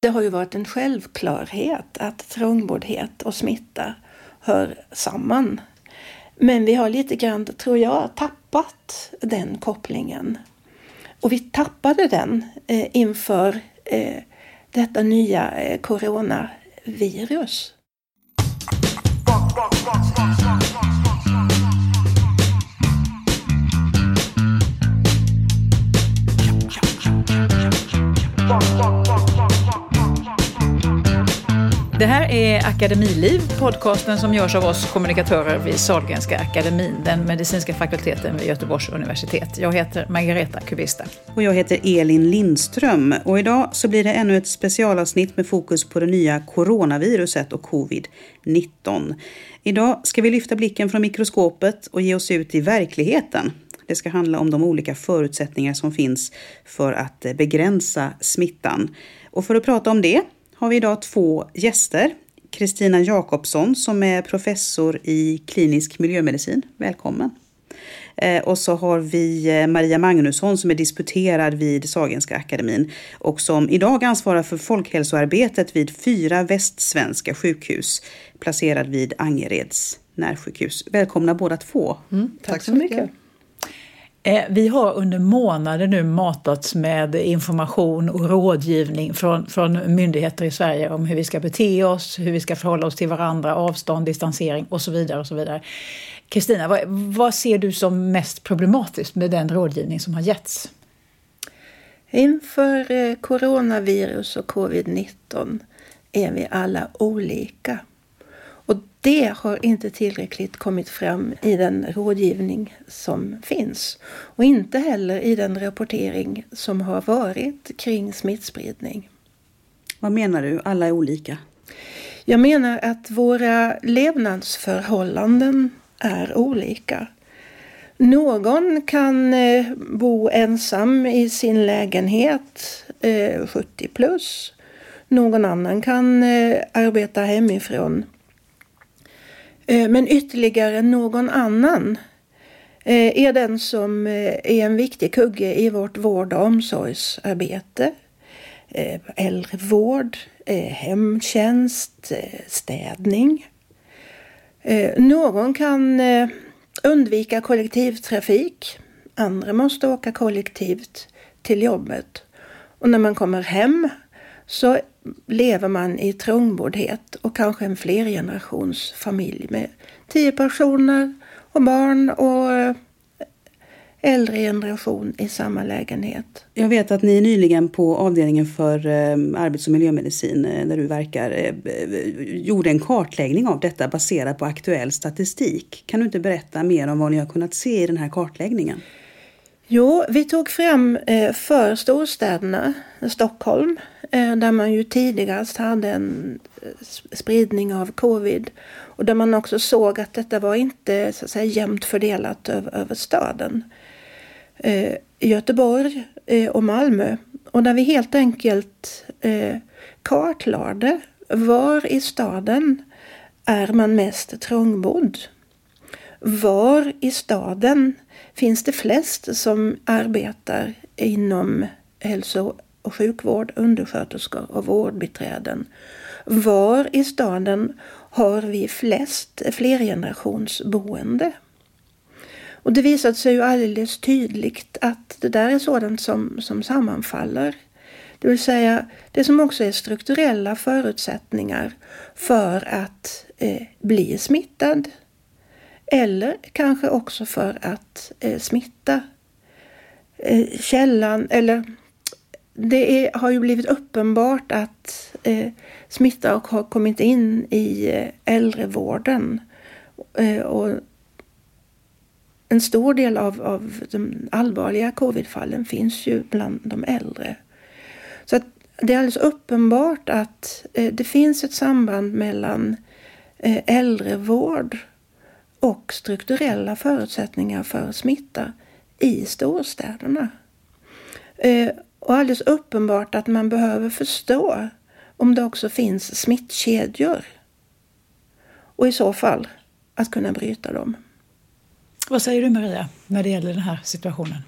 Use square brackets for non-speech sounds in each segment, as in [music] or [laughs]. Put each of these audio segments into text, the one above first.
Det har ju varit en självklarhet att trångboddhet och smitta hör samman. Men vi har lite grann, tror jag, tappat den kopplingen. Och vi tappade den eh, inför eh, detta nya eh, coronavirus. Det här är Akademiliv, podcasten som görs av oss kommunikatörer vid Sahlgrenska akademin, den medicinska fakulteten vid Göteborgs universitet. Jag heter Margareta Kubista. Och jag heter Elin Lindström. Och idag så blir det ännu ett specialavsnitt med fokus på det nya coronaviruset och covid-19. Idag ska vi lyfta blicken från mikroskopet och ge oss ut i verkligheten. Det ska handla om de olika förutsättningar som finns för att begränsa smittan. Och för att prata om det har vi idag två gäster. Kristina Jakobsson som är professor i klinisk miljömedicin. Välkommen! Eh, och så har vi eh, Maria Magnusson som är disputerad vid Sahlgrenska akademin och som idag ansvarar för folkhälsoarbetet vid fyra västsvenska sjukhus placerad vid Angereds närsjukhus. Välkomna båda två. Mm, tack, tack, så mycket. mycket. Eh, vi har under månader nu matats med information och rådgivning från, från myndigheter i Sverige om hur vi ska bete oss, hur vi ska förhålla oss till varandra, avstånd, distansering och så vidare. och så vidare. Kristina, vad, vad ser du som mest problematiskt med den rådgivning som har getts? Inför eh, coronavirus och covid-19 är vi alla olika det har inte tillräckligt kommit fram i den rådgivning som finns. Och inte heller i den rapportering som har varit kring smittspridning. Vad menar du? Alla är olika? Jag menar att våra levnadsförhållanden är olika. Någon kan eh, bo ensam i sin lägenhet, 70 eh, plus. Någon annan kan eh, arbeta hemifrån Eh, men ytterligare någon annan eh, är den som eh, är en viktig kugge i vårt vård och omsorgsarbete. Äldrevård, hemtjänst, städning. Någon kan undvika kollektivtrafik. Andra måste åka kollektivt till jobbet. Och när man kommer hem så lever man i trångboddhet och kanske en flergenerationsfamilj med tio personer och barn och eh, äldre generation i samma lägenhet. Jag vet att ni nyligen på avdelningen för eh, arbets och miljömedicin eh, där du verkar gjorde en kartläggning av detta baserat på aktuell statistik. Kan du inte berätta mer om vad ni har kunnat se i den här kartläggningen? Jo, vi tog fram eh, för storstäderna, Stockholm, eh, där man ju tidigast hade en eh, spridning av covid och där man också såg att detta var inte så att säga, jämnt fördelat över, över staden. Göteborg och Malmö och där vi helt enkelt kartlade var i staden är man mest trångbodd? Var i staden finns det flest som arbetar inom hälso och sjukvård, undersköterskor och vårdbiträden. Var i staden har vi flest flergenerationsboende? Och det visade sig ju alldeles tydligt att det där är sådant som, som sammanfaller. Det vill säga det som också är strukturella förutsättningar för att eh, bli smittad. Eller kanske också för att eh, smitta. Eh, källan, eller det är, har ju blivit uppenbart att eh, smitta har kommit in i eh, äldrevården. Eh, och en stor del av, av de allvarliga covidfallen finns ju bland de äldre. Så att det är alldeles uppenbart att eh, det finns ett samband mellan eh, äldrevård och strukturella förutsättningar för smitta i storstäderna. Eh, och alldeles uppenbart att man behöver förstå om det också finns smittkedjor. Och i så fall att kunna bryta dem. Vad säger du Maria när det gäller den här situationen?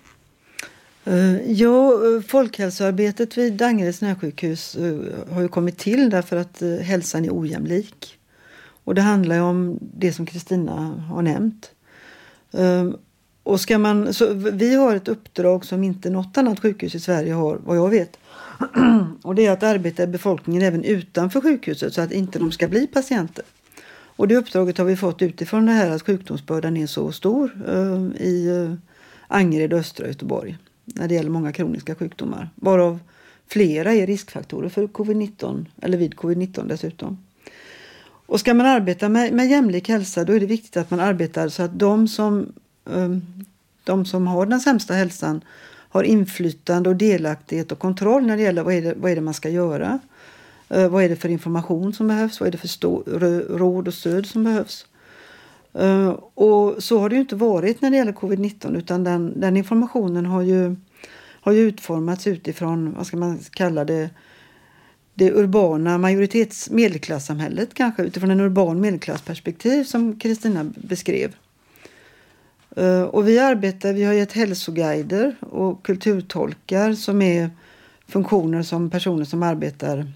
Eh, ja, eh, folkhälsoarbetet vid Dangereds närsjukhus har ju kommit till därför att hälsan är ojämlik. Och det handlar ju om det som Kristina har nämnt. Ehm, och ska man, så vi har ett uppdrag som inte något annat sjukhus i Sverige har, vad jag vet. [clears throat] Och det är att arbeta i befolkningen även utanför sjukhuset så att inte de ska bli patienter. Och det uppdraget har vi fått utifrån det här att sjukdomsbördan är så stor ehm, i eh, Angered och östra Göteborg när det gäller många kroniska sjukdomar. Varav flera är riskfaktorer för covid-19 eller vid covid-19 dessutom. Och ska man arbeta med, med jämlik hälsa då är det viktigt att man arbetar så att de som, ehm, de som har den sämsta hälsan har inflytande och delaktighet och kontroll när det gäller vad är det, vad är det man ska göra. Eh, vad är det för information som behövs? Vad är det för stå, råd och stöd som behövs? Eh, och så har det ju inte varit när det gäller covid-19 utan den, den informationen har ju, har ju utformats utifrån, vad ska man kalla det, det urbana majoritets medelklassamhället kanske utifrån en urban medelklassperspektiv som Kristina beskrev. Eh, och vi arbetar, vi har gett hälsoguider och kulturtolkar som är funktioner som personer som arbetar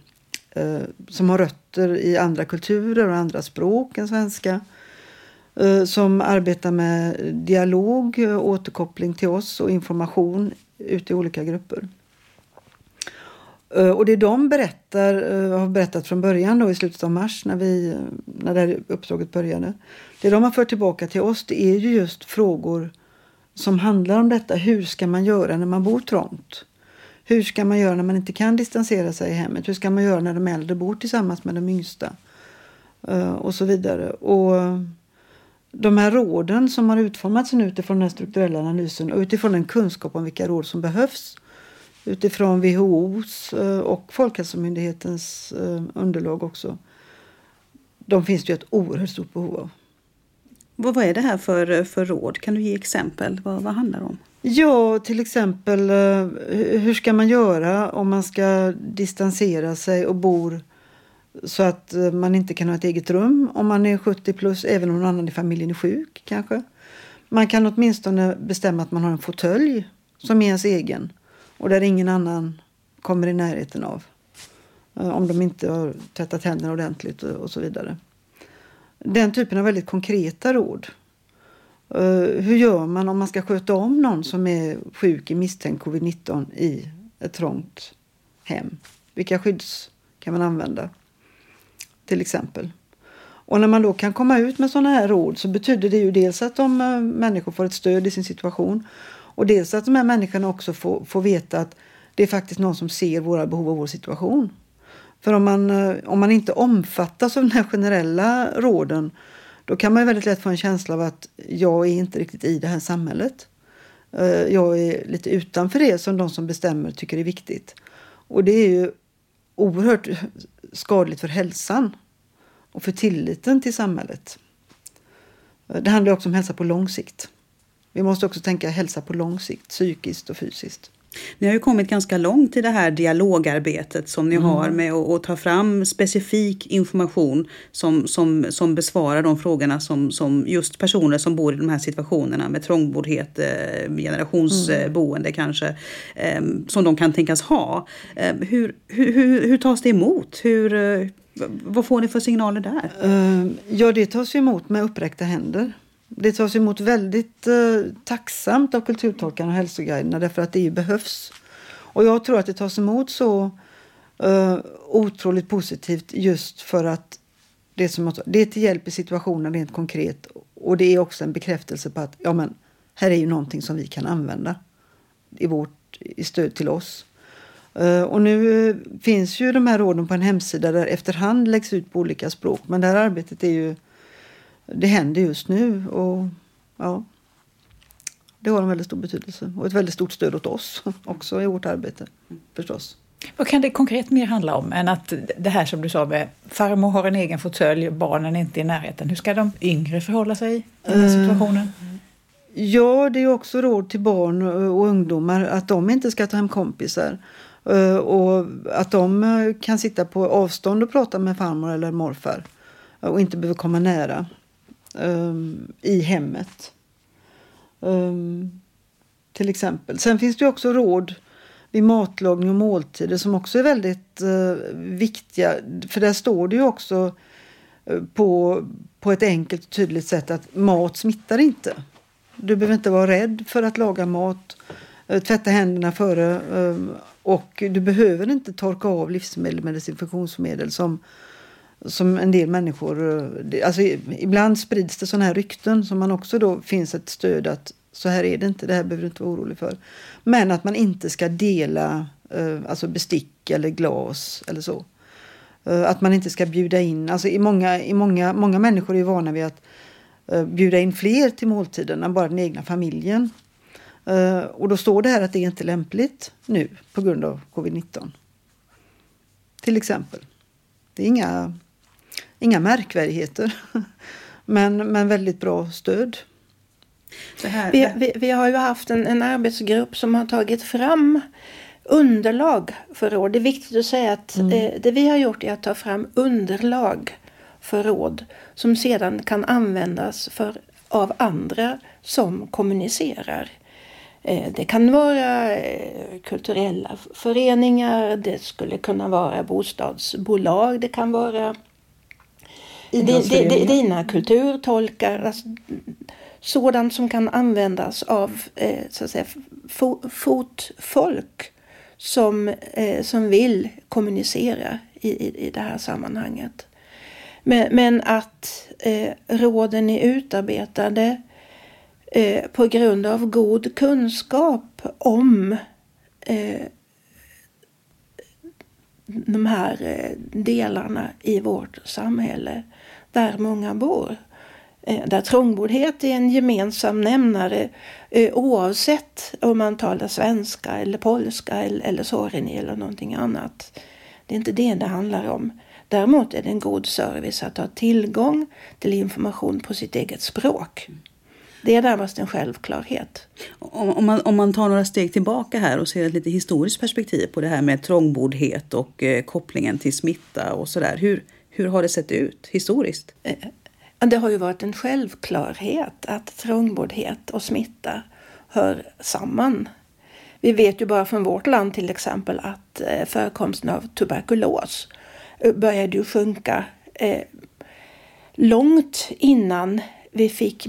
eh, som har rötter i andra kulturer och andra språk än svenska eh, som arbetar med dialog, återkoppling till oss och information ute i olika grupper. Eh, och det de berättar, eh, har berättat från början då i slutet av mars när, vi, när det här uppdraget började. Det de har fört tillbaka till oss det är ju just frågor som handlar om detta. Hur ska man göra när man bor trångt? Hur ska man göra när man inte kan distansera sig i hemmet? Hur ska man göra när de äldre bor tillsammans med de yngsta? Eh, och så vidare. Och de här råden som har utformats utifrån den strukturella analysen och utifrån en kunskap om vilka råd som behövs utifrån WHOs eh, och Folkhälsomyndighetens eh, underlag också. De finns det ju ett oerhört stort behov av. Vad är det här för, för råd? Kan du ge exempel? Vad, vad handlar det om? Ja, till exempel eh, hur ska man göra om man ska distansera sig och bor så att man inte kan ha ett eget rum om man är 70 plus, även om någon annan i familjen är sjuk kanske. Man kan åtminstone bestämma att man har en fåtölj som är ens egen och där ingen annan kommer i närheten av. Eh, om de inte har tvättat händerna ordentligt och så vidare. Den typen av väldigt konkreta råd. Eh, hur gör man om man ska sköta om någon som är sjuk i misstänkt covid-19 i ett trångt hem? Vilka skydds kan man använda? till exempel. Och när man då kan komma ut med sådana här råd så betyder det ju dels att de eh, människor får ett stöd i sin situation och dels att de här människorna också får, får veta att det är faktiskt någon som ser våra behov och vår situation. För om man, eh, om man inte omfattas av de här generella råden då kan man väldigt lätt få en känsla av att jag är inte riktigt i det här samhället. Eh, jag är lite utanför det som de som bestämmer tycker är viktigt. Och det är ju oerhört skadligt för hälsan och för tilliten till samhället. Eh, det handlar också om hälsa på lång sikt. Vi måste också tänka hälsa på lång sikt, psykiskt och fysiskt. Ni har ju kommit ganska långt i det här dialogarbetet som ni mm. har med att, ta fram specifik information som, som, som besvarar de frågorna som, som just personer som bor i de här situationerna med trångboddhet, eh, generationsboende mm. kanske, eh, som de kan tänkas ha. Eh, hur, hur, hur, hur tas det emot? Hur, vad får ni för signaler där? Ja, det tas emot med uppräckta händer. Det tas emot väldigt eh, tacksamt av kulturtolkarna och hälsoguiderna därför att det behövs. Och jag tror att det tas emot så eh, otroligt positivt just för att det, som, det är till hjälp i situationen rent konkret och det är också en bekräftelse på att ja, men, här är ju någonting som vi kan använda i, vårt, i stöd till oss. Eh, och nu eh, finns ju de här råden på en hemsida där efterhand läggs ut på olika språk. Men det här arbetet är ju det händer just nu. Och ja, Det har en väldigt stor betydelse och ett väldigt stort stöd åt oss [laughs] också i vårt arbete förstås. Vad kan det konkret mer handla om än att det här som du sa med farmor har en egen fåtölj, barnen är inte i närheten. Hur ska de yngre förhålla sig i den här eh, situationen? Ja, det är också råd till barn och ungdomar att de inte ska ta hem kompisar. Eh, och att de eh, kan sitta på avstånd och prata med farmor eller morfar och inte behöver komma nära um, i hemmet. Um, till exempel. Sen finns det också råd vid matlagning och måltider som också är väldigt uh, viktiga. För där står det ju också eh, på, på ett enkelt och tydligt sätt att mat smittar inte. Du behöver inte vara rädd för att laga mat, eh, tvätta händerna före ehm, och du behöver inte torka av livsmedel med desinfektionsmedel som, som en del människor... Eh, alltså, ibland sprids det sådana här rykten som man också då finns ett stöd att så här är det inte, det här behöver du inte vara orolig för. Men att man inte ska dela eh, alltså bestick eller glas eller så. Eh, att man inte ska bjuda in, alltså i många, i många, många människor är vana vid att bjuda in fler till måltiden än bara den egna familjen. Och då står det här att det är inte lämpligt nu på grund av covid-19. Till exempel. Det är inga, inga märkvärdigheter. Men, men väldigt bra stöd. Här, Vi, vi, vi har ju haft en, en arbetsgrupp som har tagit fram underlag för råd. Det är viktigt att säga att eh, det vi har gjort är att ta fram underlag för råd som sedan kan användas för, av andra som kommunicerar. Eh, Det kan vara eh, kulturella föreningar, det skulle kunna vara bostadsbolag, det kan vara di- dina kulturtolkar. Alltså, sådant som kan användas av eh, så att säga, fo- fotfolk som, eh, som vill kommunicera i, i, i det här sammanhanget. Men, men att eh, råden är utarbetade eh, på grund av god kunskap om eh, de här eh, delarna i vårt samhälle där många bor. Eh, där trångboddhet är en gemensam nämnare eh, oavsett om man talar svenska eller polska eller, eller soreni eller någonting annat. Det är inte det det handlar om. Däremot är det en god service att ha tillgång till information på sitt eget språk. Det är närmast en självklarhet. Om, om, man, om man tar några steg tillbaka här och ser ett lite historiskt perspektiv på det här med trångboddhet och eh, kopplingen till smitta och sådär. Hur, hur har det sett ut historiskt? Eh, det har ju varit en självklarhet att trångboddhet och smitta hör samman. Vi vet ju bara från vårt land till exempel att eh, förekomsten av tuberkulos eh, började ju sjunka långt innan vi fick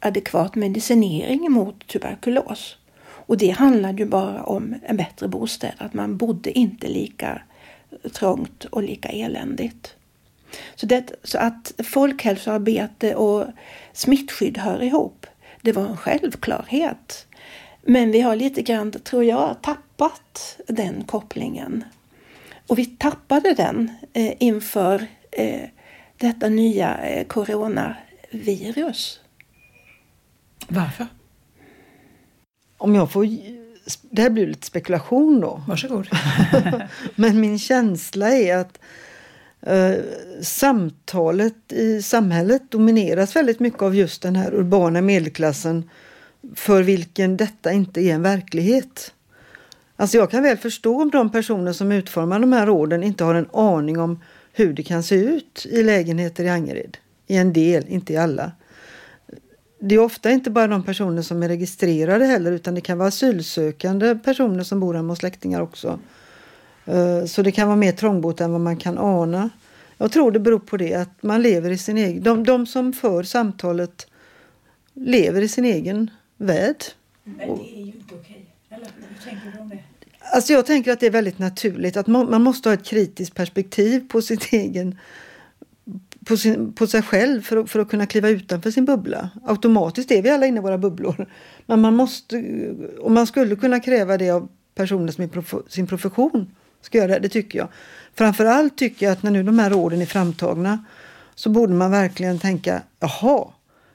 adekvat medicinering mot tuberkulos. Och det handlade ju bara om en bättre bostad, att man bodde inte lika trångt och lika eländigt. Så, det, så att folkhälsoarbete och smittskydd hör ihop, det var en självklarhet. Men vi har lite grann, tror jag, tappat den kopplingen. Och vi tappade den eh, inför eh, detta nya eh, coronavirus. Varför? Om jag får... Det här blir lite spekulation då. Varsågod. [laughs] Men min känsla är att eh, samtalet i samhället domineras väldigt mycket av just den här urbana medelklassen för vilken detta inte är en verklighet. Alltså jag kan väl förstå om de personer som utformar de här råden inte har en aning om hur det kan se ut i lägenheter i Angered. I en del, inte i alla. Det är ofta inte bara de personer som är registrerade heller utan det kan vara asylsökande personer som bor hemma hos släktingar också. Eh, Så det kan vara mer trångbott än vad man kan ana. Jag tror det beror på det att man lever i sin egen... De, de som för samtalet lever i sin egen värld. Men det är ju inte okej. Eller hur tänker du om det? Alltså jag tänker att det är väldigt naturligt att man, måste ha ett kritiskt perspektiv på sin egen på, sin, på sig själv för att, för att kunna kliva utanför sin bubbla. Automatiskt är vi alla inne i våra bubblor. Men man måste, och man skulle kunna kräva det av personer som i prof, sin profession ska göra det, det tycker jag. Framförallt tycker jag att när nu de här råden är framtagna så borde man verkligen tänka, jaha,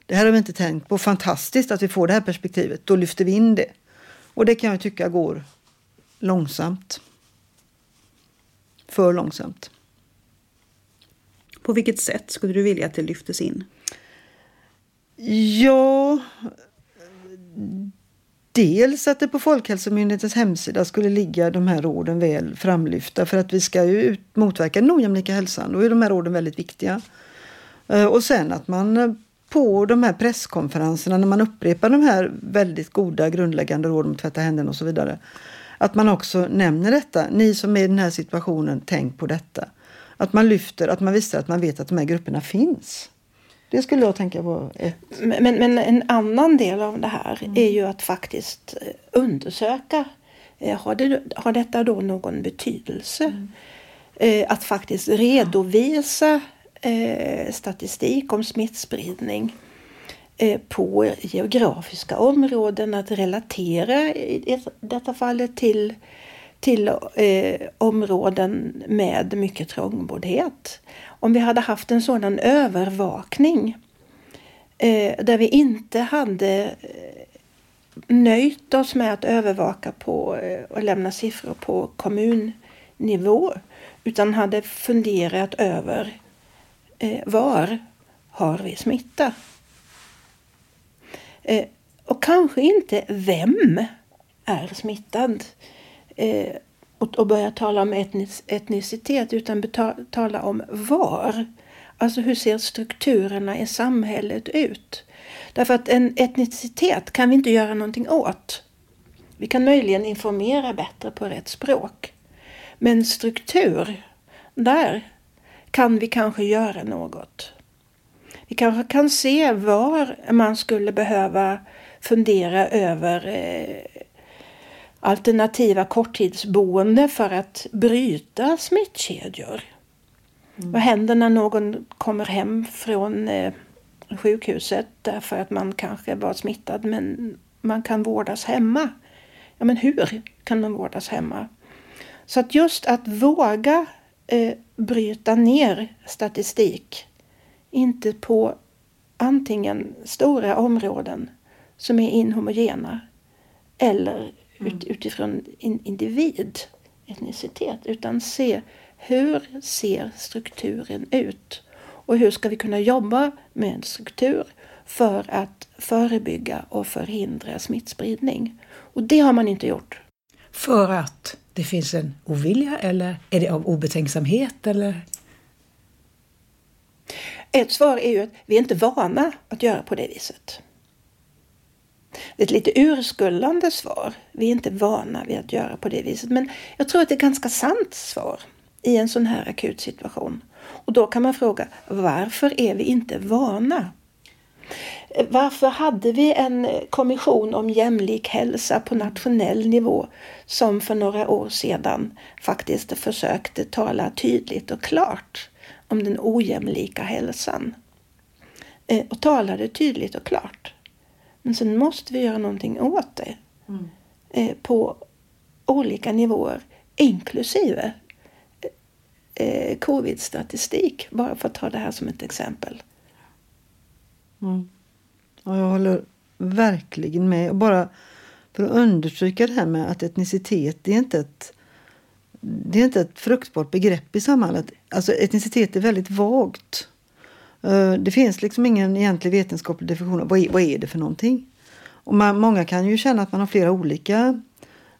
det här har vi inte tänkt på, fantastiskt att vi får det här perspektivet, då lyfter vi in det. Och det kan jag tycka går långsamt. För långsamt. På vilket sätt skulle du vilja att det lyftes in? Ja, dels att det på Folkhälsomyndighetens hemsida skulle ligga de här råden väl framlyfta för att vi ska ju ut, motverka den ojämlika hälsan. Då är de här råden väldigt viktiga. Eh, och sen att man eh, på de här presskonferenserna när man upprepar de här väldigt goda grundläggande råden om att tvätta händerna och så vidare. Att man också nämner detta. Ni som är i den här situationen, tänk på detta. Att man lyfter, att man visar att man vet att de här grupperna finns. Det skulle jag tänka på. Ett... Men, men en annan del av det här mm. är ju att faktiskt eh, undersöka. Eh, har, det, har detta då någon betydelse? Mm. Eh, att faktiskt redovisa statistik om smittspridning på geografiska områden. Att relatera i detta fallet till till eh, områden med mycket trångboddhet. Om vi hade haft en sådan övervakning eh, där vi inte hade eh, nöjt oss med att övervaka på eh, och lämna siffror på kommunnivå utan hade funderat över eh, var har vi smitta? Eh, och kanske inte vem är smittad eh, och, och börja tala om etnis, etnicitet utan tala om var. Alltså hur ser strukturerna i samhället ut? Därför att en etnicitet kan vi inte göra någonting åt. Vi kan möjligen informera bättre på rätt språk. Men struktur, där kan vi kanske göra något. Vi kanske kan se var man skulle behöva fundera över eh, alternativa korttidsboende för att bryta smittkedjor. Mm. Vad händer när någon kommer hem från eh, sjukhuset därför att man kanske var smittad men man kan vårdas hemma? Ja, men hur kan man vårdas hemma? Så att just att våga eh, bryta ner statistik, inte på antingen stora områden som är inhomogena eller ut, utifrån in, individ, etnicitet, utan se hur ser strukturen ut? Och hur ska vi kunna jobba med en struktur för att förebygga och förhindra smittspridning? Och det har man inte gjort. För att det finns en ovilja eller är det av obetänksamhet eller? Ett svar är ju att vi är inte vana att göra på det viset. Det är ett lite urskullande svar. Vi är inte vana vid att göra på det viset. Men jag tror att det är ett ganska sant svar i en sån här akut situation. Och då kan man fråga, varför är vi inte vana? Varför hade vi en kommission om jämlik hälsa på nationell nivå som för några år sedan faktiskt försökte tala tydligt och klart om den ojämlika hälsan? Eh, och talade tydligt och klart. Men sen måste vi göra någonting åt det. Mm. Eh, på olika nivåer, inklusive eh, covid-statistik. Bara för att ta det här som ett exempel. Mm. Ja, jag håller verkligen med. Och bara för att understryka det här med att etnicitet det är inte ett det är inte ett fruktbart begrepp i samhället. Alltså etnicitet är väldigt vagt. Eh, det finns liksom ingen egentlig vetenskaplig definition av vad är, vad är det för någonting. Och man, många kan ju känna att man har flera olika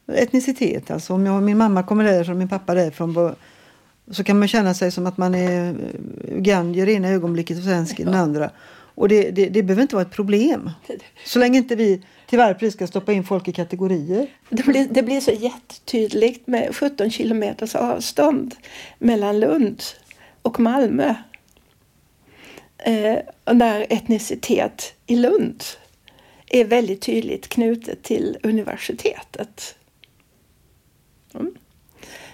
etnicitet. Alltså om jag, min mamma kommer därifrån, min pappa därifrån. Så kan man känna sig som att man är ugandier i ena ögonblicket och svensk i den andra. Och det, det, det, behöver inte vara ett problem. [laughs] Så länge inte vi till varje pris ska stoppa in folk i kategorier. Det blir, det blir så jättetydligt med 17 kilometers avstånd mellan Lund och Malmö eh, där etnicitet i Lund är väldigt tydligt knutet till universitetet. Mm.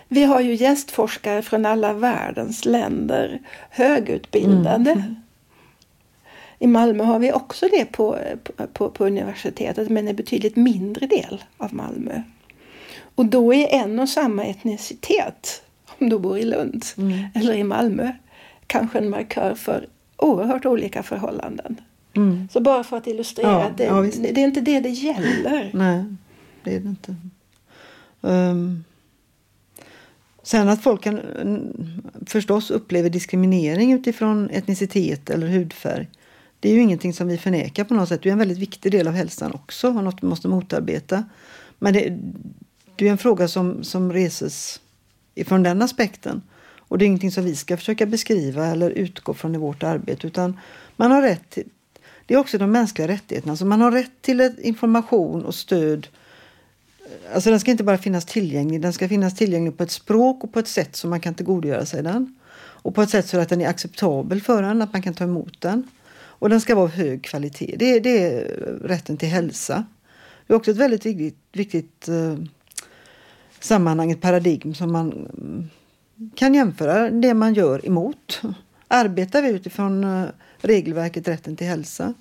Vi har ju gästforskare från alla världens länder, högutbildade. Mm. I Malmö har vi också det på, på, på universitetet men en betydligt mindre del av Malmö. Och då är en och samma etnicitet, om du bor i Lund mm. eller i Malmö, kanske en markör för oerhört olika förhållanden. Mm. Så bara för att illustrera ja, det, ja, det, är inte det det gäller. [laughs] Nej, det är det inte. Um, sen att folk kan förstås upplever diskriminering utifrån etnicitet eller hudfärg. Det är ju ingenting som vi förnekar på något sätt. Det är en väldigt viktig del av hälsan också och något vi måste motarbeta. Men det, det är en fråga som, som reses ifrån den aspekten. Och det är ingenting som vi ska försöka beskriva eller utgå från i vårt arbete utan man har rätt till, det är också de mänskliga rättigheterna. alltså man har rätt till information och stöd. Alltså den ska inte bara finnas tillgänglig, den ska finnas tillgänglig på ett språk och på ett sätt som man kan tillgodogöra sig den. Och på ett sätt så att den är acceptabel för en, att man kan ta emot den. Och den ska vara av hög kvalitet. Det är, det är rätten till hälsa. Det är också ett väldigt viktigt, viktigt eh, sammanhang, ett paradigm som man kan jämföra det man gör emot. Arbetar vi utifrån eh, regelverket rätten till hälsa?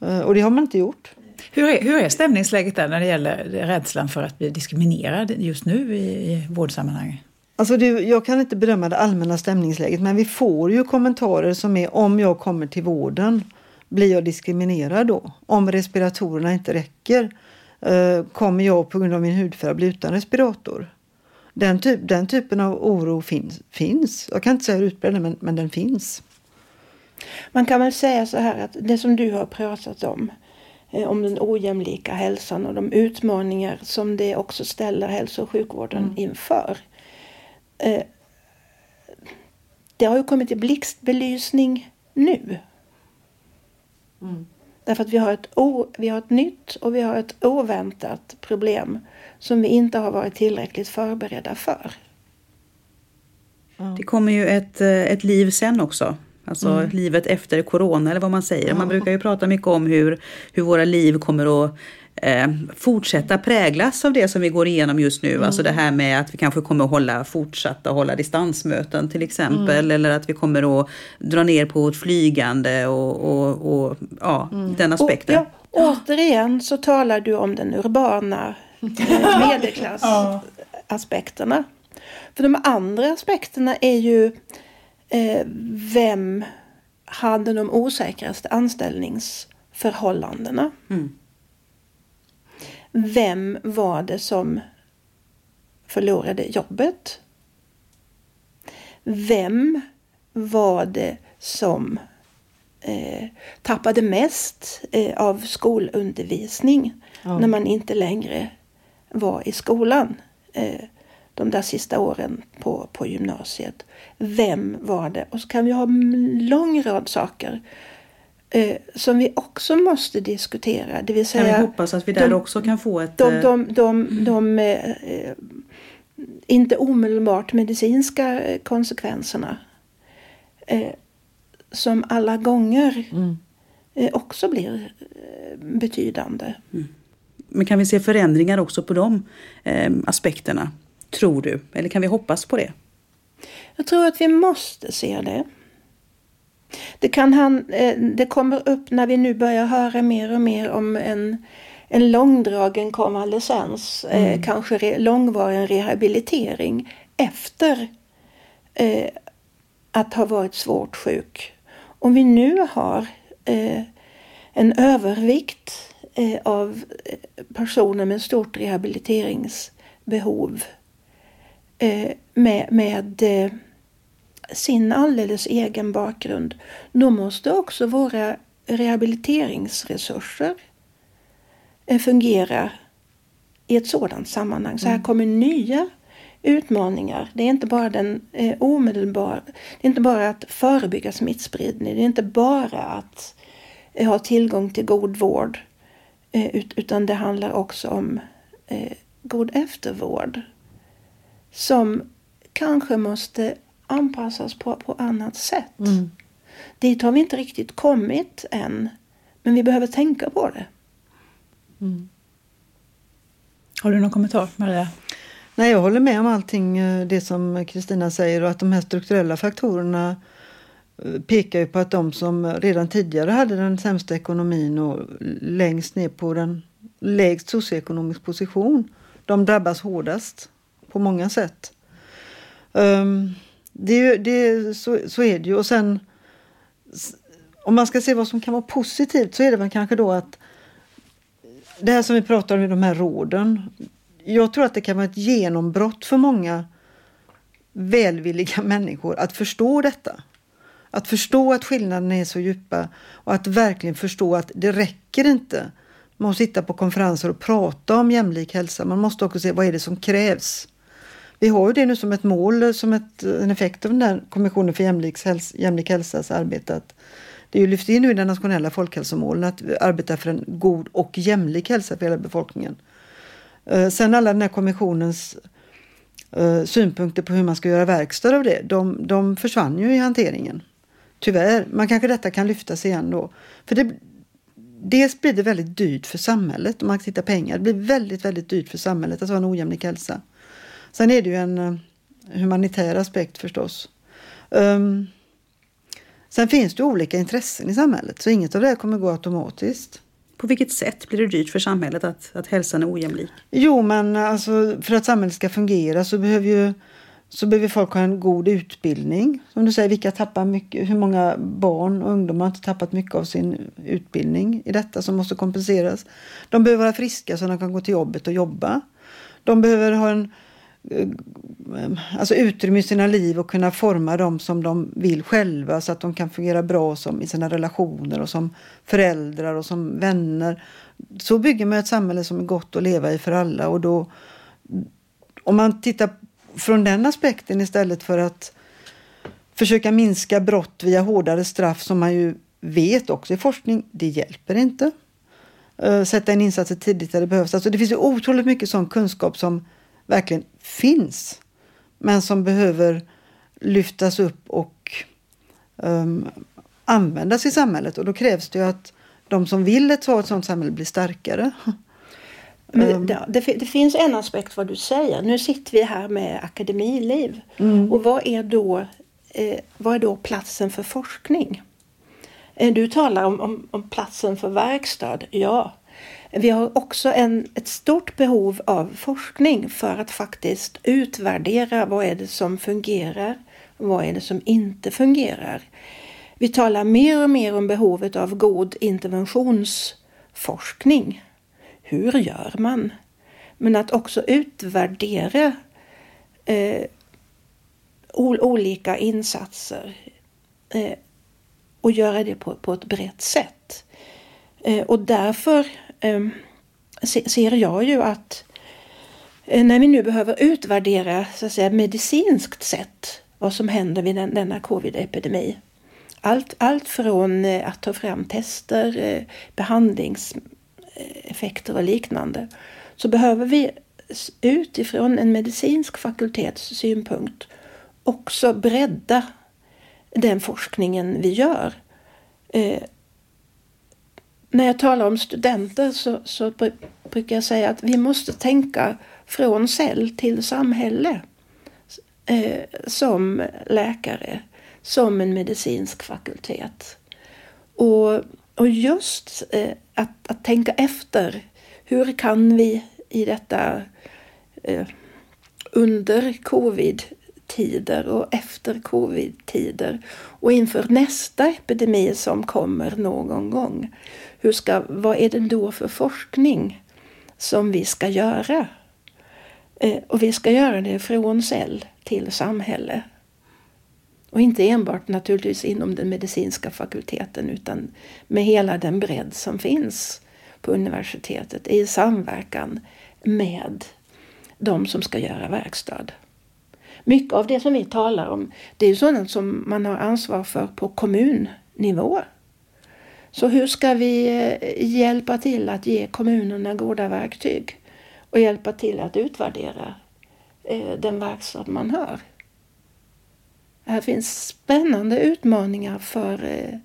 Eh, och det har man inte gjort. Hur är, hur är stämningsläget där när det gäller rädslan för att bli diskriminerad just nu i, i vårdsammanhang? Alltså det, jag kan inte bedöma det allmänna stämningsläget men vi får ju kommentarer som är om jag kommer till vården blir jag diskriminerad då? Om respiratorerna inte räcker eh, kommer jag på grund av min hudfärg bli utan respirator? Den, typ, den typen av oro finns. finns. Jag kan inte säga hur utbredd men, men den finns. Man kan väl säga så här att det som du har pratat om, eh, om den ojämlika hälsan och de utmaningar som det också ställer hälso och sjukvården mm. inför. Eh, det har ju kommit i blixtbelysning nu. Mm. Därför att vi har, ett o, vi har ett nytt och vi har ett oväntat problem som vi inte har varit tillräckligt förberedda för. Det kommer ju ett, eh, ett liv sen också. Alltså mm. livet efter corona eller vad man säger. Man brukar ju prata mycket om hur, hur våra liv kommer att eh, fortsätta präglas av det som vi går igenom just nu. Mm. Alltså det här med att vi kanske kommer att hålla, fortsätta hålla distansmöten till exempel. Mm. Eller att vi kommer att dra ner på ett flygande och, och, och ja, mm. den aspekten. Och, ja, återigen så talar du om den urbana eh, medelklassaspekterna. För de andra aspekterna är ju eh, vem hade de osäkraste anställningsförhållandena? Mm. Vem var det som förlorade jobbet? Vem var det som eh, tappade mest eh, av skolundervisning ja. när man inte längre var i skolan eh, de där sista åren på, på gymnasiet? Vem var det? Och så kan vi ha en lång rad saker eh, som vi också måste diskutera. Det vill säga, kan vi hoppas att vi där de, också kan få ett... De, de, de, de, de eh, inte omedelbart medicinska konsekvenserna eh, som alla gånger mm. eh, också blir eh, betydande. Mm. Men kan vi se förändringar också på de eh, aspekterna, tror du? Eller kan vi hoppas på det? Jag tror att vi måste se det. Det, kan han, eh, det kommer upp när vi nu börjar höra mer och mer om en, en långdragen konvalescens, eh, mm. kanske re, långvarig rehabilitering efter eh, att ha varit svårt sjuk. Om vi nu har eh, en övervikt eh, av personer med stort rehabiliteringsbehov eh, med, med sin alldeles egen bakgrund, då måste också våra rehabiliteringsresurser eh, fungera i ett sådant sammanhang. Så här mm. kommer nya utmaningar. Det är inte bara den eh, omedelbara, det är inte bara att förebygga smittspridning, det är inte bara att eh, ha tillgång till god vård, eh, ut, utan det handlar också om eh, god eftervård som kanske måste anpassas på, på annat sätt. Mm. Dit har vi inte riktigt kommit än. Men vi behöver tänka på det. Mm. Har du någon kommentar Maria? Nej, jag håller med om allting eh, det som Kristina säger och att de här strukturella faktorerna eh, pekar ju på att de som redan tidigare hade den sämsta ekonomin och längst ner på den lägst socioekonomisk position, de drabbas hårdast på många sätt. Um, det, det, så, så är det ju. Och sen om man ska se vad som kan vara positivt så är det väl kanske då att det här som vi pratar om i de här råden. Jag tror att det kan vara ett genombrott för många välvilliga [laughs] människor att förstå detta. Att förstå att skillnaderna är så djupa och att verkligen förstå att det räcker inte med att sitta på konferenser och prata om jämlik hälsa. Man måste också se vad är det som krävs. Vi har ju det nu som ett mål, som ett, en effekt av den där Kommissionen för jämlik, häls, jämlik hälsas arbete. Att det är ju lyft in nu i den nationella folkhälsomålen att arbeta för en god och jämlik hälsa för hela befolkningen. Eh, sen alla den här kommissionens eh, synpunkter på hur man ska göra verkstad av det, de, de försvann ju i hanteringen. Tyvärr, man kanske detta kan lyftas igen då. För det, dels blir det väldigt dyrt för samhället om man tittar pengar. Det blir väldigt, väldigt dyrt för samhället att ha en ojämlik hälsa. Sen är det ju en uh, humanitär aspekt förstås. Um, sen finns det olika intressen i samhället så inget av det kommer gå automatiskt. På vilket sätt blir det dyrt för samhället att, att hälsan är ojämlik? Jo, men alltså, för att samhället ska fungera så behöver ju så behöver folk ha en god utbildning. Som du säger, vilka tappar mycket, hur många barn och ungdomar har inte tappat mycket av sin utbildning i detta som måste kompenseras. De behöver vara friska så de kan gå till jobbet och jobba. De behöver ha en eh, Eh, alltså utrymme i sina liv och kunna forma dem som de vill själva så att de kan fungera bra som, i sina relationer och som föräldrar och som vänner. Så bygger man ett samhälle som är gott att leva i för alla och då om man tittar från den aspekten istället för att försöka minska brott via hårdare straff som man ju vet också i forskning, det hjälper inte. Eh, sätta in insatser tidigt där det behövs. Alltså det finns ju otroligt mycket sån kunskap som verkligen finns men som behöver lyftas upp och um, användas i samhället och då krävs det ju att de som vill ha ett sådant samhälle blir starkare. Men det, ehm. det, det, finns en aspekt vad du säger. Nu sitter vi här med akademiliv. Mm. Och vad är, då, eh, vad är då platsen för forskning? Eh, du talar om, om, om, platsen för verkstad. Ja, vi har också en, ett stort behov av forskning för att faktiskt utvärdera vad är det som fungerar och vad är det som inte fungerar. Vi talar mer och mer om behovet av god interventionsforskning hur gör man? Men att också utvärdera eh, olika insatser eh, och göra det på, på ett brett sätt. Eh, och därför Ehm, ser jag ju att eh, när vi nu behöver utvärdera så att säga, medicinskt sett vad som händer vid den, denna covid-epidemi. Allt, allt från eh, att ta fram tester, eh, behandlingseffekter och liknande så behöver vi utifrån en medicinsk fakultets synpunkt också bredda den forskningen vi gör. När jag talar om studenter så, så brukar jag säga att vi måste tänka från cell till samhälle eh, som läkare, som en medicinsk fakultet. Och och just eh, att, att tänka efter. Hur kan vi i detta eh, under covid-tider och efter covid-tider och inför nästa epidemi som kommer någon gång. Hur ska, vad är det då för forskning som vi ska göra? Eh, och vi ska göra det från cell till samhälle. Och inte enbart naturligtvis inom den medicinska fakulteten utan med hela den bredd som finns på universitetet i samverkan med de som ska göra verkstad. Mycket av det som vi talar om det är sådant som man har ansvar för på kommunnivå. Så hur ska vi eh, hjälpa till att ge kommunerna goda verktyg och hjälpa till att utvärdera eh, den verksamhet man har? Här finns spännande utmaningar för eh,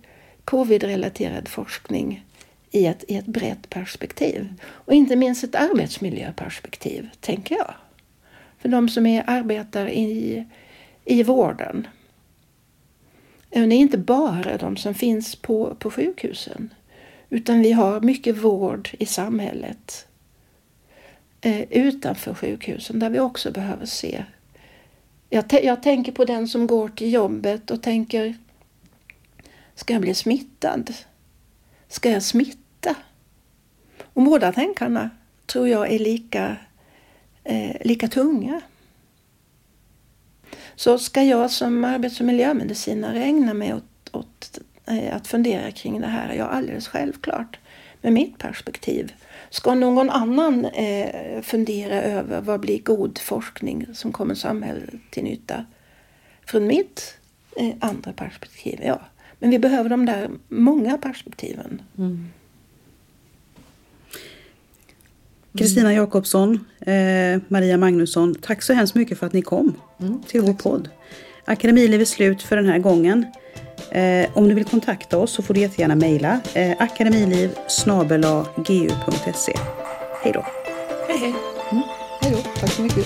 covid-relaterad forskning i ett, i ett brett perspektiv. Och inte minst ett arbetsmiljöperspektiv, tänker jag. För de som är, arbetar i, i vården. Eh, det är inte bara de som finns på, på sjukhusen. Utan vi har mycket vård i samhället eh, utanför sjukhusen där vi också behöver se jag, jag tänker på den som går till jobbet och tänker Ska jag bli smittad? Ska jag smitta? Och båda tänkarna tror jag är lika, eh, lika tunga. Så ska jag som arbets och miljömedicinare ägna mig åt, åt eh, att fundera kring det här? Ja, alldeles självklart med mitt perspektiv. Ska någon annan eh, fundera över vad blir god forskning som kommer samhället till nytta? Från mitt eh, andra perspektiv, ja. Men vi behöver de där många perspektiven. Mm. Kristina Jakobsson, eh, Maria Magnusson, tack så hemskt mycket för att ni kom till vår podd. Akademiliv är slut för den här gången. Eh, om du vill kontakta oss så får du jättegärna mejla eh, akademiliv. Hej då! Hej hej! Hej då, tack så mycket.